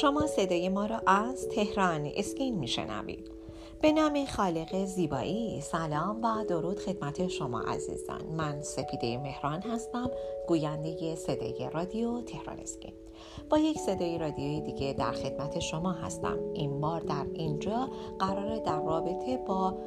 شما صدای ما را از تهران اسکین میشنوید. به نام خالق زیبایی. سلام و درود خدمت شما عزیزان. من سپیده مهران هستم گوینده صدای رادیو تهران اسکین. با یک صدای رادیوی دیگه در خدمت شما هستم. این بار در اینجا قراره در رابطه با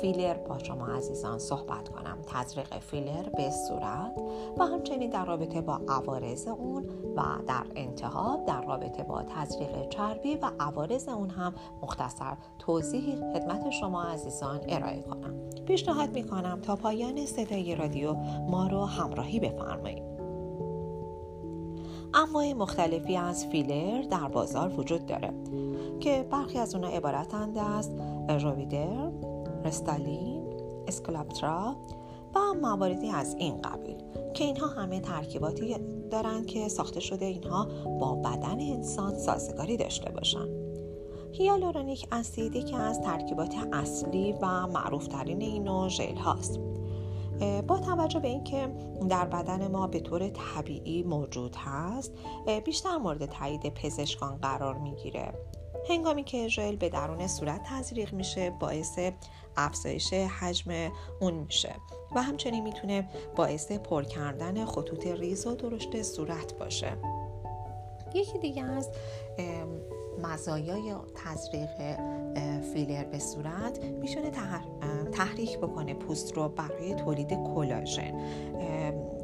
فیلر با شما عزیزان صحبت کنم. تزریق فیلر به صورت و همچنین در رابطه با عوارض اون و در انتها در رابطه با تزریق چربی و عوارض اون هم مختصر توضیحی خدمت شما عزیزان ارائه کنم. پیشنهاد می‌کنم تا پایان صدای رادیو ما رو همراهی بفرمایید. انواع مختلفی از فیلر در بازار وجود داره که برخی از اونها عبارتند از رویدر، رستالین، اسکلاپترا و مواردی از این قبیل که اینها همه ترکیباتی دارند که ساخته شده اینها با بدن انسان سازگاری داشته باشند. هیالورونیک اسیدی که از ترکیبات اصلی و معروفترین این نوع ژل هاست با توجه به اینکه در بدن ما به طور طبیعی موجود هست بیشتر مورد تایید پزشکان قرار می‌گیره هنگامی که ژل به درون صورت تزریق میشه باعث افزایش حجم اون میشه و همچنین می‌تونه باعث پر کردن خطوط ریز و درشت صورت باشه. یکی دیگه از مزایای تزریق فیلر به صورت می‌تونه تحریک بکنه پوست رو برای تولید کلاژن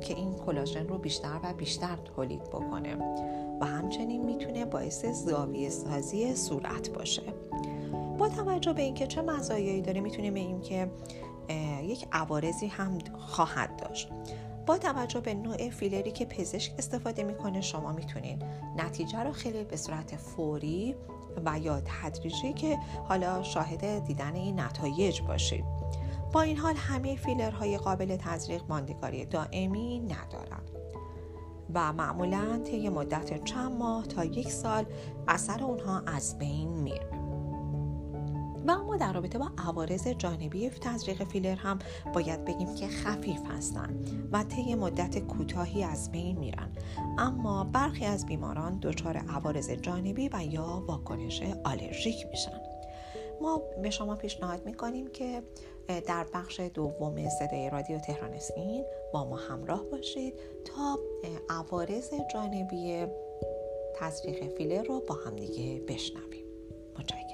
که این کلاژن رو بیشتر و بیشتر تولید بکنه و همچنین می‌تونه باعث زاویه سازی صورت باشه. با توجه به اینکه چه مزایایی داره می‌تونیم بگیم که یک عوارضی هم خواهد داشت. با توجه به نوع فیلری که پزشک استفاده می‌کنه شما می‌تونید نتیجه رو خیلی به صورت فوری و یا تدریجی که حالا شاهد دیدن این نتایج باشید. با این حال همه فیلرهای قابل تزریق ماندگاری دائمی ندارند و معمولا طی مدت چند ماه تا یک سال اثر اونها از بین میره. و اما در رابطه با عوارض جانبی تزریق فیلر هم باید بگیم که خفیف هستند و طی مدت کوتاهی از بین میرن. اما برخی از بیماران دچار عوارض جانبی و یا واکنش آلرژیک میشن. ما به شما پیشنهاد می‌کنیم که در بخش دوم صدای رادیو تهران اسکین با ما همراه باشید تا عوارض جانبی تزریق فیلر رو با همدیگه بشنویم. متشکرم.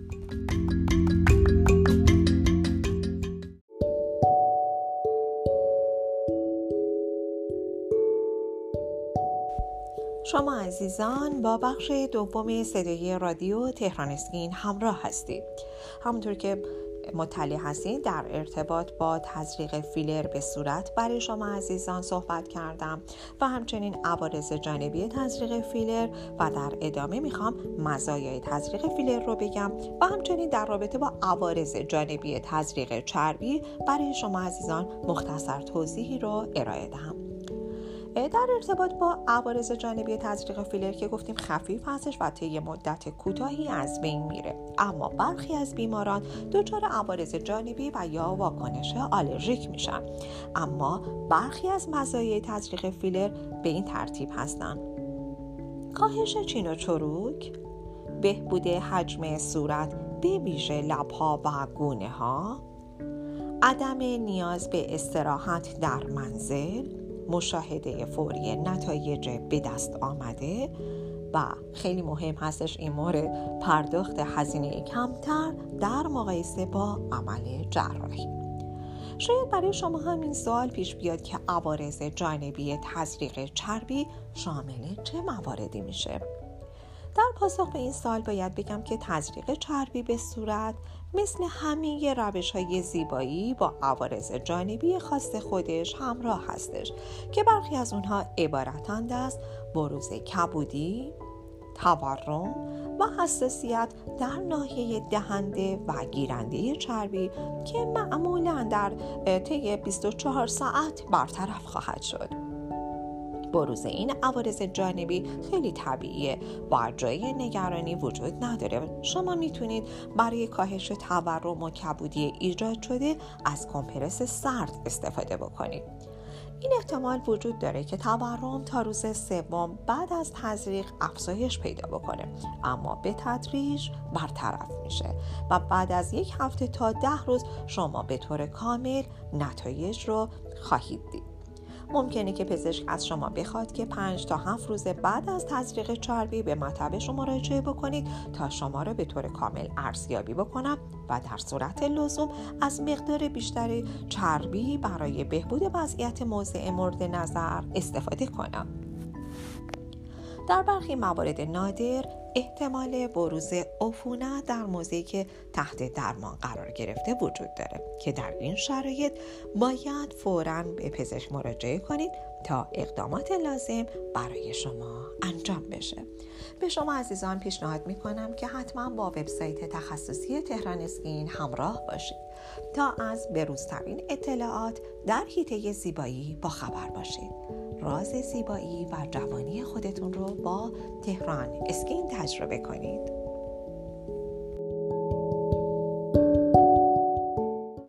شما عزیزان با بخش دوم صدای رادیو تهران اسکین همراه هستید. همونطور که مطلع هستید در ارتباط با تزریق فیلر به صورت برای شما عزیزان صحبت کردم و همچنین عوارض جانبی تزریق فیلر و در ادامه می‌خوام مزایای تزریق فیلر رو بگم و همچنین در رابطه با عوارض جانبی تزریق چربی برای شما عزیزان مختصر توضیحی رو ارائه دهم. در ارتباط با عوارض جانبی تزریق فیلر که گفتیم خفیف هستش و طی مدت کوتاهی از بین میره. اما برخی از بیماران دچار عوارض جانبی و یا واکنش آلرژیک میشن. اما برخی از مزایای تزریق فیلر به این ترتیب هستند کاهش چین و چروک بهبود حجم صورت به ویژه لبها و گونه ها عدم نیاز به استراحت در منزل مشاهده فوری نتایج به دست آمده و خیلی مهم هستش این مورد پرداخت هزینه کمتر در مقایسه با عمل جراحی. شاید برای شما هم این سوال پیش بیاد که عوارض جانبی تزریق چربی شامل چه مواردی میشه. در پاسخ به این سال باید بگم که تزریق چربی به صورت مثل همه روش های زیبایی با عوارض جانبی خاص خودش همراه هستش که برخی از اونها عبارتند از بروز کبودی، تورم و حساسیت در ناحیه دهنده و گیرنده چربی که معمولا در طی 24 ساعت برطرف خواهد شد. بروز این عوارض جانبی خیلی طبیعیه. و جای نگرانی وجود نداره. شما می‌تونید برای کاهش تورم و کبودی ایجاد شده از کمپرس سرد استفاده بکنید. این احتمال وجود داره که تورم تا روز سوم بعد از تزریق افزایش پیدا بکنه اما به تدریج برطرف میشه و بعد از یک هفته تا ده روز شما به طور کامل نتایج رو خواهید دید. ممکنه که پزشک از شما بخواد که 5 تا 7 روز بعد از تزریق چربی به مطب شما مراجعه بکنید تا شما را به طور کامل ارزیابی بکنم و در صورت لزوم از مقدار بیشتری چربی برای بهبود وضعیت موضع مورد نظر استفاده کنم. در برخی موارد نادر احتمال بروز عفونت در موضعی که تحت درمان قرار گرفته وجود داره که در این شرایط باید فورا به پزشک مراجعه کنید تا اقدامات لازم برای شما انجام بشه. به شما عزیزان پیشنهاد می کنم که حتما با وبسایت تخصصی تهران اسکین همراه باشید تا از بروزترین اطلاعات در حیطه زیبایی با خبر باشید. راز زیبایی و جوانی خودتون رو با تهران اسکین تجربه کنید.